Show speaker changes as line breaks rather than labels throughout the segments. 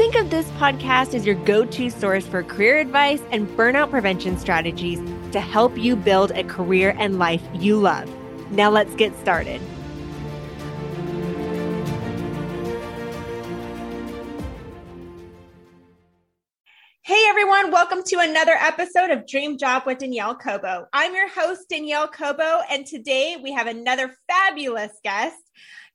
Think of this podcast as your go to source for career advice and burnout prevention strategies to help you build a career and life you love. Now let's get started. Hey everyone, welcome to another episode of Dream Job with Danielle Cobo. I'm your host, Danielle Cobo, and today we have another fabulous guest.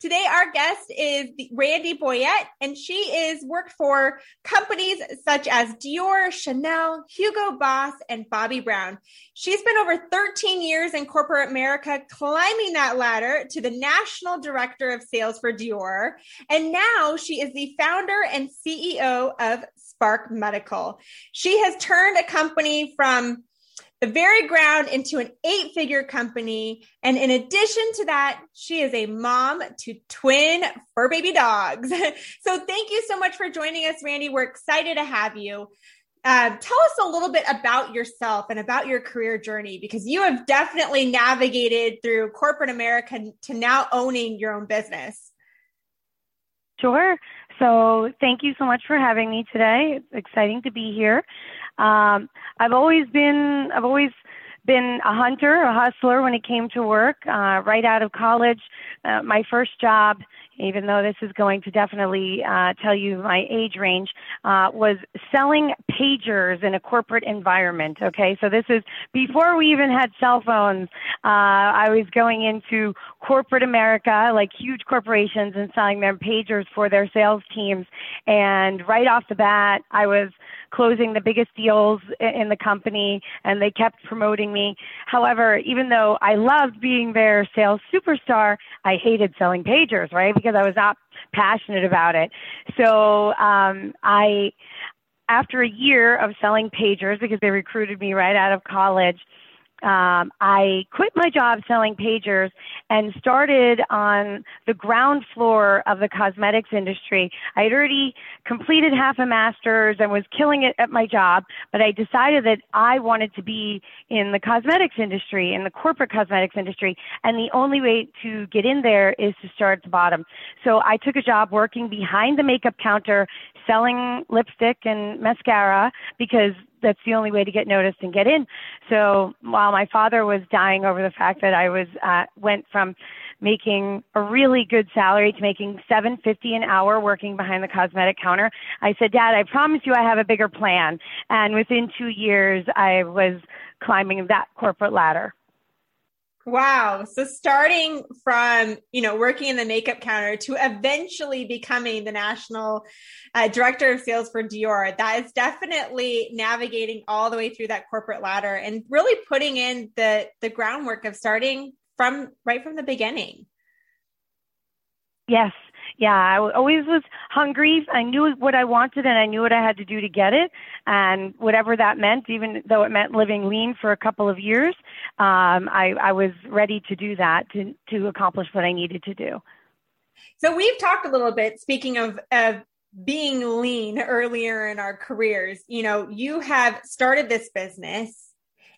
Today, our guest is Randy Boyette, and she is worked for companies such as Dior, Chanel, Hugo Boss, and Bobbi Brown. She's been over 13 years in corporate America, climbing that ladder to the national director of sales for Dior. And now she is the founder and CEO of Spark Medical. She has turned a company from the very ground into an eight figure company. And in addition to that, she is a mom to twin fur baby dogs. so thank you so much for joining us, Randy. We're excited to have you. Uh, tell us a little bit about yourself and about your career journey because you have definitely navigated through corporate America to now owning your own business.
Sure. So, thank you so much for having me today. It's exciting to be here. Um, I've always been, I've always been a hunter, a hustler when it came to work. Uh, right out of college, uh, my first job even though this is going to definitely uh, tell you my age range, uh, was selling pagers in a corporate environment. Okay, so this is before we even had cell phones. Uh, I was going into corporate America, like huge corporations, and selling them pagers for their sales teams. And right off the bat, I was closing the biggest deals in the company, and they kept promoting me. However, even though I loved being their sales superstar, I hated selling pagers, right? Because I was not passionate about it. So um, I, after a year of selling pagers, because they recruited me right out of college, um, I quit my job selling pagers and started on the ground floor of the cosmetics industry. I had already completed half a master's and was killing it at my job, but I decided that I wanted to be in the cosmetics industry, in the corporate cosmetics industry, and the only way to get in there is to start at the bottom. So I took a job working behind the makeup counter selling lipstick and mascara because that's the only way to get noticed and get in. So while my father was dying over the fact that I was uh, went from making a really good salary to making 750 an hour working behind the cosmetic counter, I said, "Dad, I promise you I have a bigger plan." And within 2 years I was climbing that corporate ladder.
Wow. So starting from, you know, working in the makeup counter to eventually becoming the national uh, director of sales for Dior, that is definitely navigating all the way through that corporate ladder and really putting in the the groundwork of starting from right from the beginning.
Yes, yeah, I always was hungry. I knew what I wanted and I knew what I had to do to get it. And whatever that meant, even though it meant living lean for a couple of years, um, I, I was ready to do that to, to accomplish what I needed to do.
So we've talked a little bit, speaking of, of being lean earlier in our careers, you know, you have started this business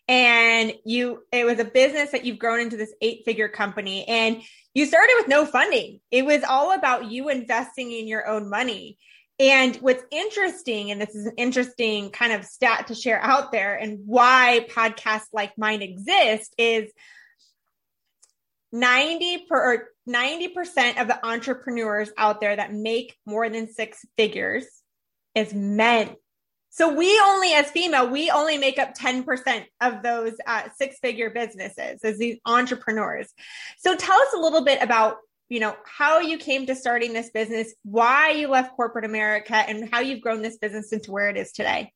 and you it was a business that you've grown into this eight figure company. And you started with no funding. It was all about you investing in your own money. And what's interesting and this is an interesting kind of stat to share out there and why podcasts like mine exist is 90 per 90% of the entrepreneurs out there that make more than six figures is men so we only, as female, we only make up 10% of those uh, six figure businesses as these entrepreneurs. So tell us a little bit about, you know, how you came to starting this business, why you left corporate America and how you've grown this business into where it is today.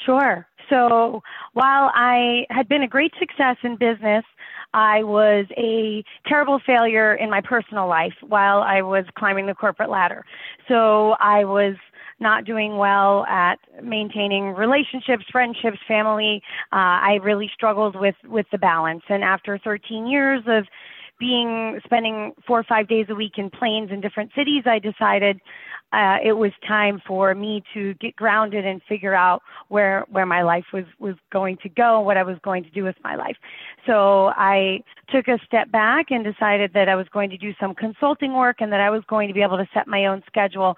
Sure. So while I had been a great success in business, I was a terrible failure in my personal life while I was climbing the corporate ladder. So I was not doing well at maintaining relationships, friendships, family. Uh, I really struggled with with the balance. And after 13 years of being spending four or five days a week in planes in different cities, I decided uh, it was time for me to get grounded and figure out where where my life was was going to go, what I was going to do with my life. So I took a step back and decided that I was going to do some consulting work and that I was going to be able to set my own schedule.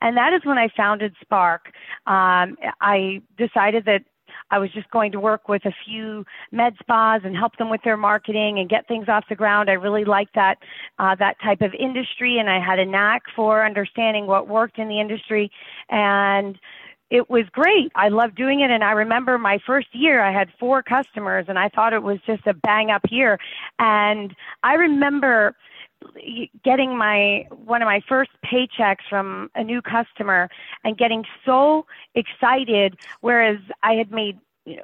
And that is when I founded Spark. Um, I decided that I was just going to work with a few med spas and help them with their marketing and get things off the ground. I really liked that uh, that type of industry, and I had a knack for understanding what worked in the industry. And it was great. I loved doing it. And I remember my first year, I had four customers, and I thought it was just a bang up year. And I remember getting my one of my first paychecks from a new customer and getting so excited whereas I had made you know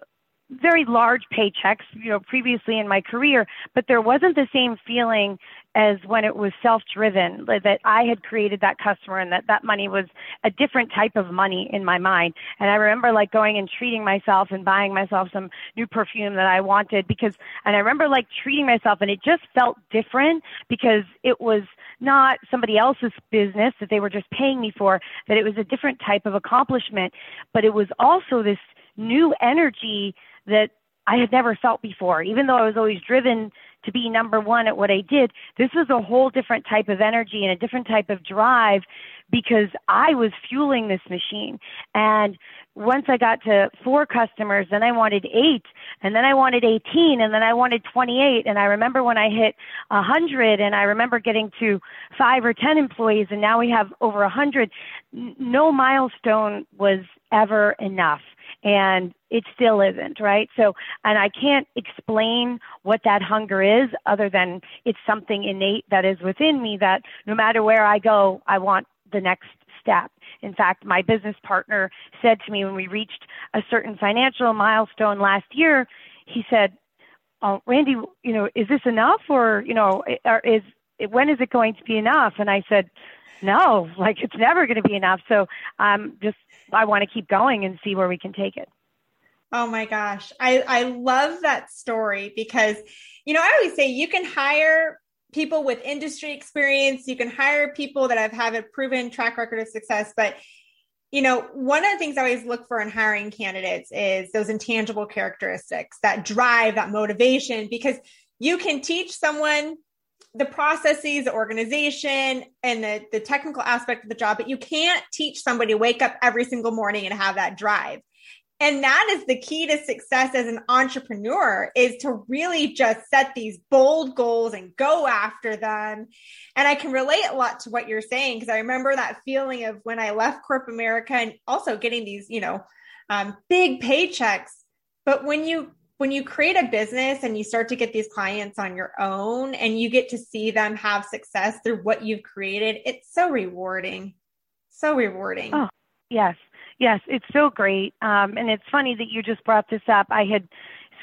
very large paychecks, you know, previously in my career, but there wasn't the same feeling as when it was self-driven that I had created that customer and that that money was a different type of money in my mind. And I remember like going and treating myself and buying myself some new perfume that I wanted because, and I remember like treating myself and it just felt different because it was not somebody else's business that they were just paying me for, that it was a different type of accomplishment, but it was also this new energy that I had never felt before. Even though I was always driven to be number one at what I did, this was a whole different type of energy and a different type of drive because I was fueling this machine. And once I got to four customers, then I wanted eight, and then I wanted 18, and then I wanted 28. And I remember when I hit 100, and I remember getting to five or 10 employees, and now we have over 100. No milestone was ever enough and it still isn't, right? So, and I can't explain what that hunger is other than it's something innate that is within me that no matter where I go, I want the next step. In fact, my business partner said to me when we reached a certain financial milestone last year, he said, oh, Randy, you know, is this enough or, you know, eh, or is, when is it going to be enough? And I said, no, like it's never going to be enough. So um, just I want to keep going and see where we can take it.
Oh my gosh. I, I love that story because, you know, I always say you can hire people with industry experience, you can hire people that have, have a proven track record of success, but you know, one of the things I always look for in hiring candidates is those intangible characteristics, that drive, that motivation, because you can teach someone the processes, the organization, and the, the technical aspect of the job, but you can't teach somebody to wake up every single morning and have that drive. And that is the key to success as an entrepreneur is to really just set these bold goals and go after them. And I can relate a lot to what you're saying because I remember that feeling of when I left corporate America and also getting these, you know, um, big paychecks. But when you when you create a business and you start to get these clients on your own and you get to see them have success through what you've created, it's so rewarding. So rewarding.
Oh, yes. Yes, it's so great. Um, and it's funny that you just brought this up. I had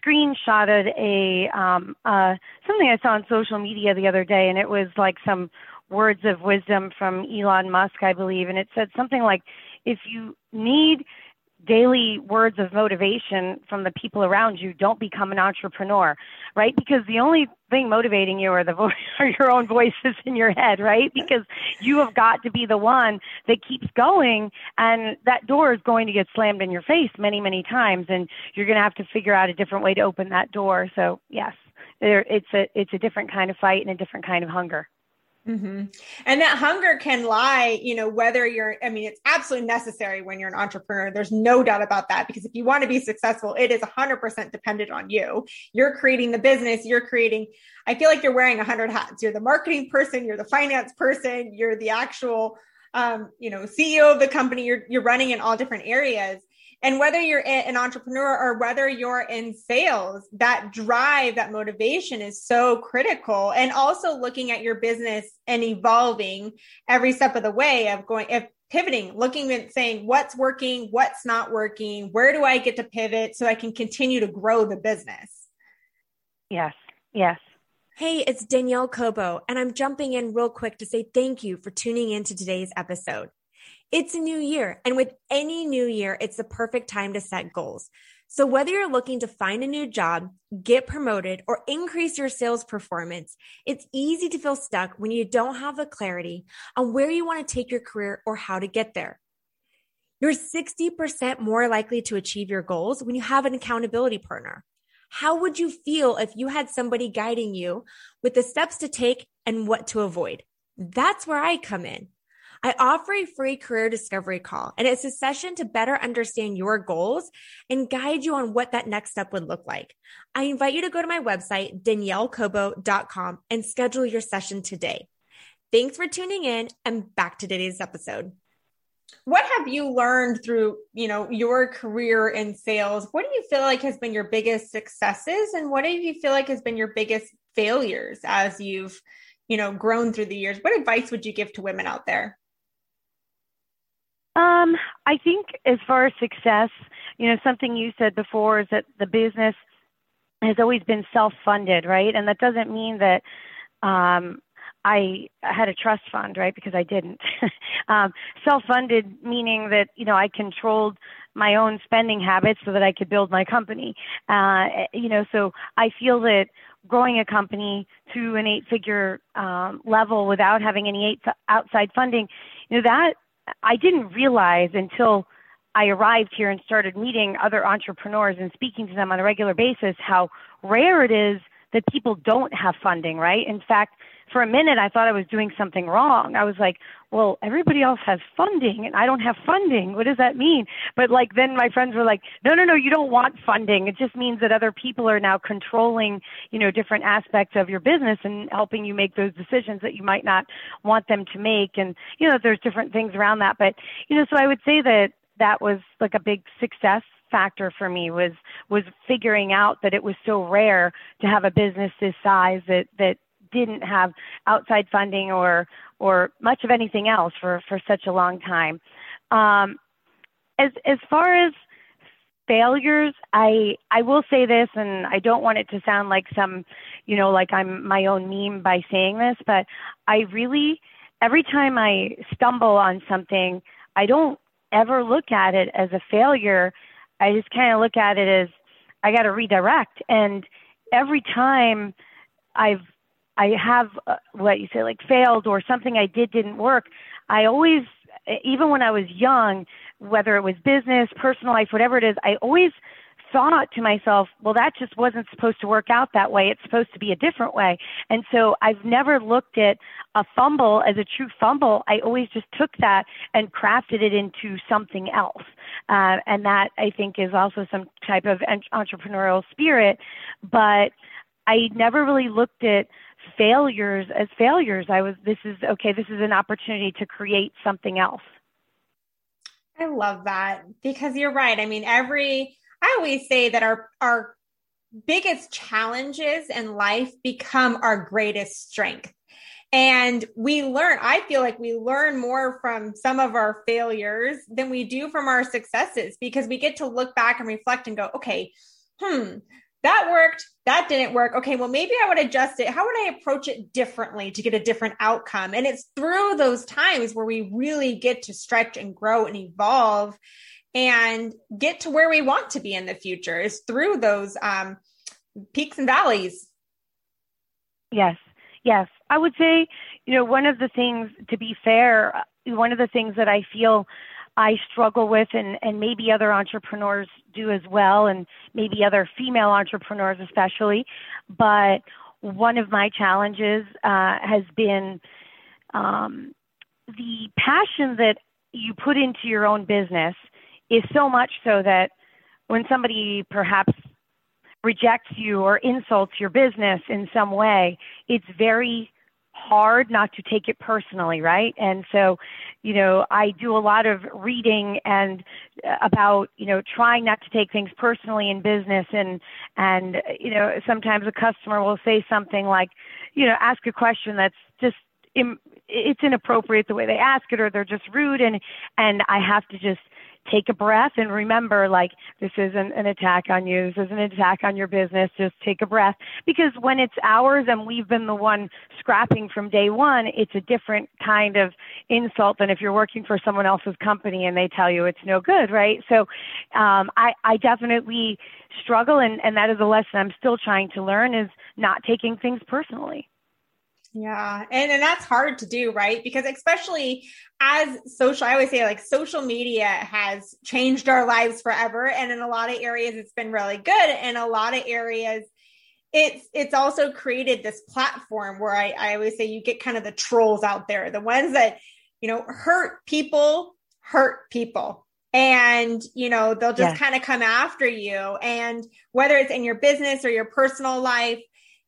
screenshotted a um, uh, something I saw on social media the other day, and it was like some words of wisdom from Elon Musk, I believe, and it said something like, "If you need daily words of motivation from the people around you, don't become an entrepreneur, right? Because the only thing motivating you are the voice are your own voices in your head, right? Because you have got to be the one that keeps going and that door is going to get slammed in your face many, many times and you're going to have to figure out a different way to open that door. So, yes, there it's a it's a different kind of fight and a different kind of hunger.
Mm-hmm. And that hunger can lie, you know, whether you're, I mean, it's absolutely necessary when you're an entrepreneur. There's no doubt about that because if you want to be successful, it is 100% dependent on you. You're creating the business, you're creating, I feel like you're wearing 100 hats. You're the marketing person, you're the finance person, you're the actual, um, you know, CEO of the company, you're, you're running in all different areas. And whether you're an entrepreneur or whether you're in sales, that drive, that motivation is so critical. And also looking at your business and evolving every step of the way of going, if pivoting, looking and saying what's working, what's not working, where do I get to pivot so I can continue to grow the business?
Yes, yes.
Hey, it's Danielle Cobo, and I'm jumping in real quick to say thank you for tuning in to today's episode. It's a new year. And with any new year, it's the perfect time to set goals. So whether you're looking to find a new job, get promoted, or increase your sales performance, it's easy to feel stuck when you don't have the clarity on where you want to take your career or how to get there. You're 60% more likely to achieve your goals when you have an accountability partner. How would you feel if you had somebody guiding you with the steps to take and what to avoid? That's where I come in. I offer a free career discovery call, and it's a session to better understand your goals and guide you on what that next step would look like. I invite you to go to my website, daniellecobo.com, and schedule your session today. Thanks for tuning in, and back to today's episode. What have you learned through, you know, your career in sales? What do you feel like has been your biggest successes and what do you feel like has been your biggest failures as you've, you know, grown through the years? What advice would you give to women out there?
Um, I think as far as success, you know, something you said before is that the business has always been self-funded, right? And that doesn't mean that um, I had a trust fund, right? Because I didn't. um, self-funded meaning that you know I controlled my own spending habits so that I could build my company. Uh, you know, so I feel that growing a company to an eight-figure um, level without having any eight, outside funding, you know, that I didn't realize until I arrived here and started meeting other entrepreneurs and speaking to them on a regular basis how rare it is that people don't have funding, right? In fact, for a minute, I thought I was doing something wrong. I was like, well, everybody else has funding and I don't have funding. What does that mean? But like, then my friends were like, no, no, no, you don't want funding. It just means that other people are now controlling, you know, different aspects of your business and helping you make those decisions that you might not want them to make. And, you know, there's different things around that. But, you know, so I would say that that was like a big success factor for me was was figuring out that it was so rare to have a business this size that that didn't have outside funding or or much of anything else for for such a long time. Um, as as far as failures, I I will say this, and I don't want it to sound like some, you know, like I'm my own meme by saying this, but I really every time I stumble on something, I don't ever look at it as a failure. I just kind of look at it as I got to redirect. And every time I've I have uh, what you say like failed or something I did didn't work, I always even when I was young, whether it was business, personal life, whatever it is, I always thought to myself, well, that just wasn't supposed to work out that way. It's supposed to be a different way. And so I've never looked at a fumble as a true fumble. I always just took that and crafted it into something else. Uh, and that I think is also some type of entrepreneurial spirit. But I never really looked at failures as failures. I was, this is okay, this is an opportunity to create something else.
I love that because you're right. I mean, every, I always say that our, our biggest challenges in life become our greatest strength. And we learn, I feel like we learn more from some of our failures than we do from our successes because we get to look back and reflect and go, okay, hmm, that worked. That didn't work. Okay, well, maybe I would adjust it. How would I approach it differently to get a different outcome? And it's through those times where we really get to stretch and grow and evolve and get to where we want to be in the future is through those um, peaks and valleys.
Yes, yes. I would say, you know, one of the things, to be fair, one of the things that I feel I struggle with, and, and maybe other entrepreneurs do as well, and maybe other female entrepreneurs especially. But one of my challenges uh, has been um, the passion that you put into your own business is so much so that when somebody perhaps rejects you or insults your business in some way, it's very hard not to take it personally, right? And so, you know, I do a lot of reading and uh, about, you know, trying not to take things personally in business and and you know, sometimes a customer will say something like, you know, ask a question that's just it's inappropriate the way they ask it or they're just rude and and I have to just take a breath and remember like this isn't an attack on you. This isn't an attack on your business. Just take a breath. Because when it's ours and we've been the one scrapping from day one it's a different kind of insult than if you're working for someone else's company and they tell you it's no good right? So um i i definitely struggle and and that is a lesson i'm still trying to learn is not taking things personally
yeah. And, and that's hard to do, right? Because especially as social, I always say like social media has changed our lives forever. And in a lot of areas, it's been really good. In a lot of areas, it's it's also created this platform where I, I always say you get kind of the trolls out there, the ones that, you know, hurt people, hurt people and you know they'll just kind of come after you and whether it's in your business or your personal life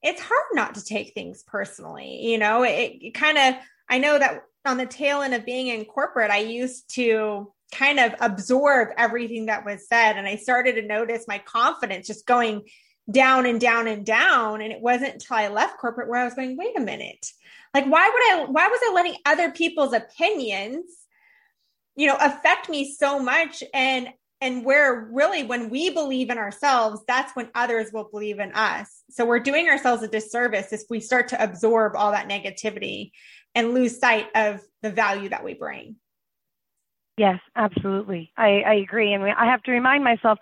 it's hard not to take things personally. You know, it, it kind of, I know that on the tail end of being in corporate, I used to kind of absorb everything that was said. And I started to notice my confidence just going down and down and down. And it wasn't until I left corporate where I was going, wait a minute. Like, why would I, why was I letting other people's opinions, you know, affect me so much? And and where really when we believe in ourselves that's when others will believe in us. So we're doing ourselves a disservice if we start to absorb all that negativity and lose sight of the value that we bring.
Yes absolutely. I, I agree. And i have to remind myself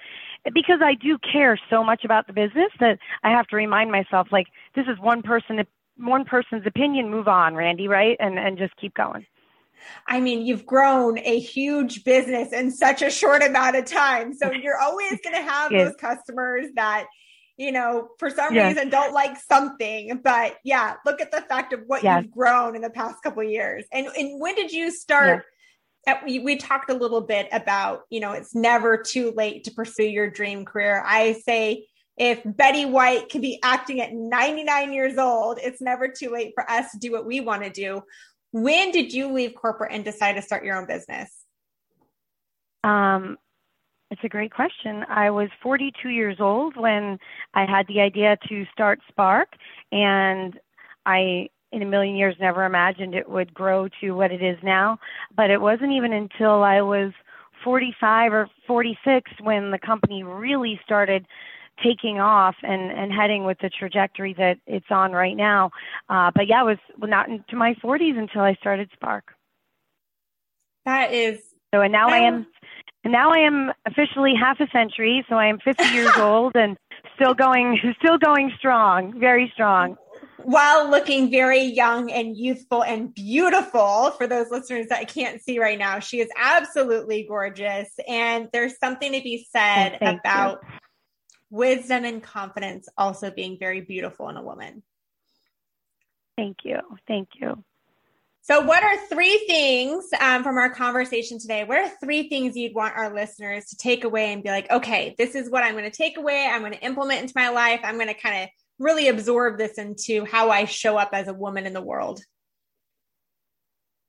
because i do care so much about the business that i have to remind myself like this is one person one person's opinion move on randy right? And and just keep going
I mean, you've grown a huge business in such a short amount of time. So you're always going to have yes. those customers that, you know, for some yes. reason don't like something. But yeah, look at the fact of what yes. you've grown in the past couple years. And, and when did you start? At, we, we talked a little bit about, you know, it's never too late to pursue your dream career. I say, if Betty White can be acting at 99 years old, it's never too late for us to do what we want to do. When did you leave corporate and decide to start your own business?
Um, it's a great question. I was 42 years old when I had the idea to start Spark, and I, in a million years, never imagined it would grow to what it is now. But it wasn't even until I was 45 or 46 when the company really started taking off and and heading with the trajectory that it's on right now. Uh, but yeah, it was not into my 40s until I started Spark.
That is
so, and now I am, and now I am officially half a century. So I am 50 years old and still going, still going strong, very strong.
While looking very young and youthful and beautiful for those listeners that I can't see right now, she is absolutely gorgeous. And there's something to be said about you wisdom and confidence also being very beautiful in a woman.
Thank you. Thank you.
So, what are three things um, from our conversation today? What are three things you'd want our listeners to take away and be like, okay, this is what I'm going to take away. I'm going to implement into my life. I'm going to kind of really absorb this into how I show up as a woman in the world?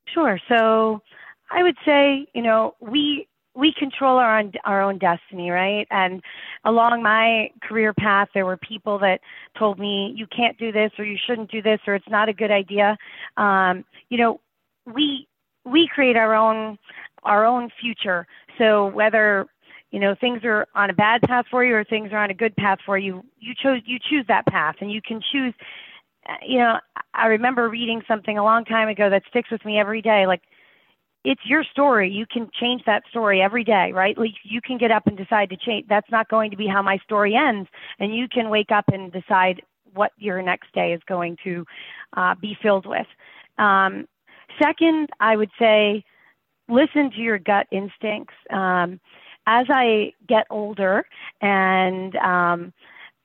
Sure. So, I would say, you know, we we control our own our own destiny, right? And along my career path, there were people that told me you can't do this, or you shouldn't do this, or it's not a good idea. Um, you know, we we create our own our own future. So whether you know things are on a bad path for you or things are on a good path for you, you chose you choose that path, and you can choose. You know, I remember reading something a long time ago that sticks with me every day, like it's your story. You can change that story every day, right? Like you can get up and decide to change. That's not going to be how my story ends. And you can wake up and decide what your next day is going to uh, be filled with. Um, second, I would say listen to your gut instincts. Um, as I get older and um,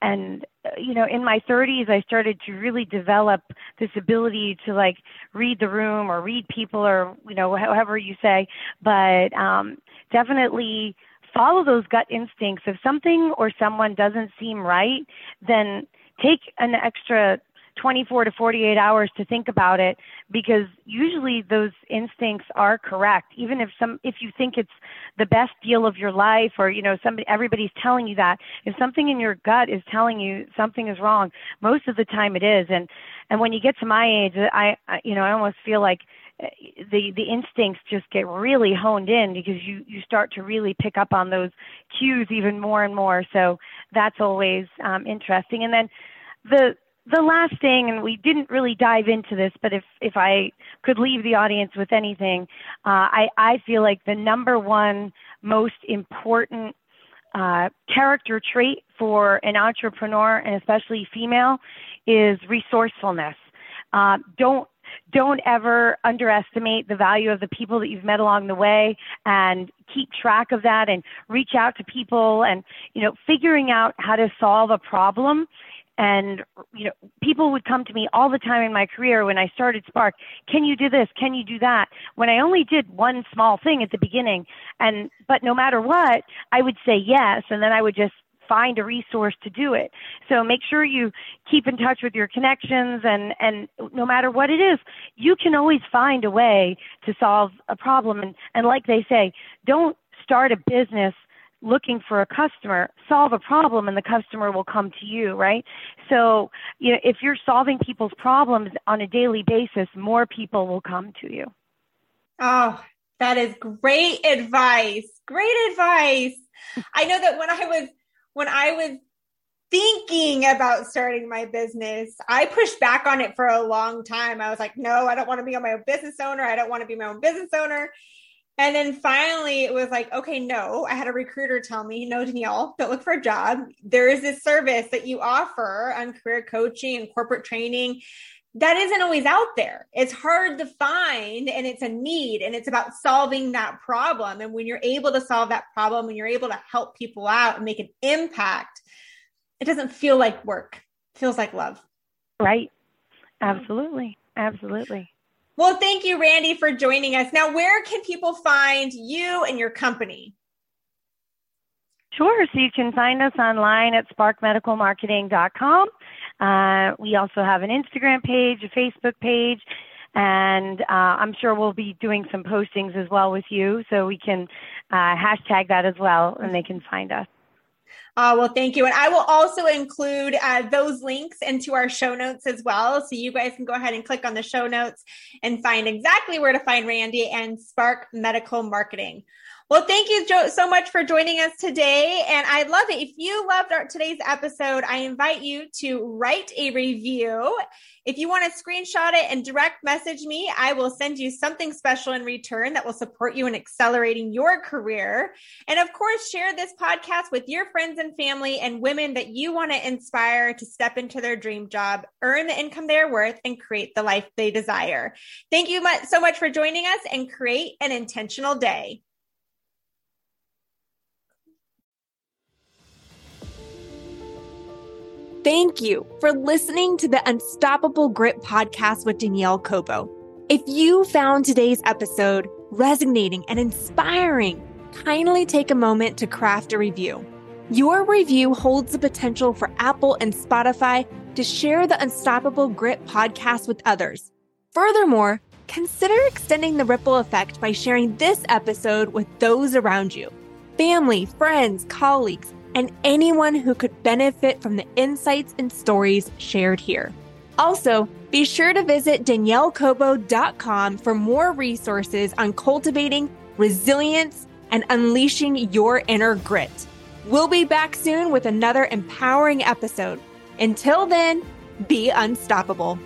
and you know in my 30s i started to really develop this ability to like read the room or read people or you know however you say. But um definitely follow those gut instincts. If something or someone doesn't seem right then take an extra 24 to 48 hours to think about it because usually those instincts are correct even if some if you think it's the best deal of your life or you know somebody everybody's telling you that if something in your gut is telling you something is wrong most of the time it is and and when you get to my age i, I you know i almost feel like the the instincts just get really honed in because you you start to really pick up on those cues even more and more. So that's always um, interesting. And then the the last thing, and we didn't really dive into this, but if if I could leave the audience with anything, uh, I I feel like the number one most important uh, character trait for an entrepreneur and especially female is resourcefulness. Uh, don't don't ever underestimate the value of the people that you've met along the way and keep track of that and reach out to people and you know figuring out how to solve a problem and you know people would come to me all the time in my career when i started spark can you do this? Can you do that? When i only did one small thing at the beginning and but no matter what i would say yes and then i would just find a resource to do it. So make sure you keep in touch with your connections and and no matter what it is you can always find a way to solve a problem. And and like they say don't start a business looking for a customer, solve a problem and the customer will come to you, right? So, you know, if you're solving people's problems on a daily basis, more people will come to you.
Oh, that is great advice. Great advice. I know that when I was when I was thinking about starting my business, I pushed back on it for a long time. I was like, no, I don't want to be my own business owner. I don't want to be my own business owner. And then finally it was like, okay, no, I had a recruiter tell me, no, Danielle, don't look for a job. There is this service that you offer on career coaching and corporate training that isn't always out there. It's hard to find and it's a need and it's about solving that problem. And when you're able to solve that problem, when you're able to help people out and make an impact, it doesn't feel like work. It feels like love.
Right. Absolutely. Absolutely.
Well, thank you, Randy, for joining us. Now, where can people find you and your company?
Sure. So you can find us online at sparkmedicalmarketing.com. Uh, we also have an Instagram page, a Facebook page, and uh, I'm sure we'll be doing some postings as well with you, so we can uh, hashtag that as well, and they can find us.
Uh, well, thank you. And I will also include uh, those links into our show notes as well. So you guys can go ahead and click on the show notes and find exactly where to find Randy and Spark Medical Marketing. Well, thank you jo- so much for joining us today. And I love it. If you loved our, today's episode, I invite you to write a review. If you want to screenshot it and direct message me, I will send you something special in return that will support you in accelerating your career. And of course, share this podcast with your friends and family and women that you want to inspire to step into their dream job, earn the income they're worth, and create the life they desire. Thank you so much for joining us and create an intentional day. Thank you for listening to the Unstoppable Grit podcast with Danielle Cobo. If you found today's episode resonating and inspiring, kindly take a moment to craft a review. Your review holds the potential for Apple and Spotify to share the Unstoppable Grit podcast with others. Furthermore, consider extending the ripple effect by sharing this episode with those around you family, friends, colleagues and anyone who could benefit from the insights and stories shared here. Also, be sure to visit daniellecobo.com for more resources on cultivating resilience and unleashing your inner grit. We'll be back soon with another empowering episode. Until then, be unstoppable.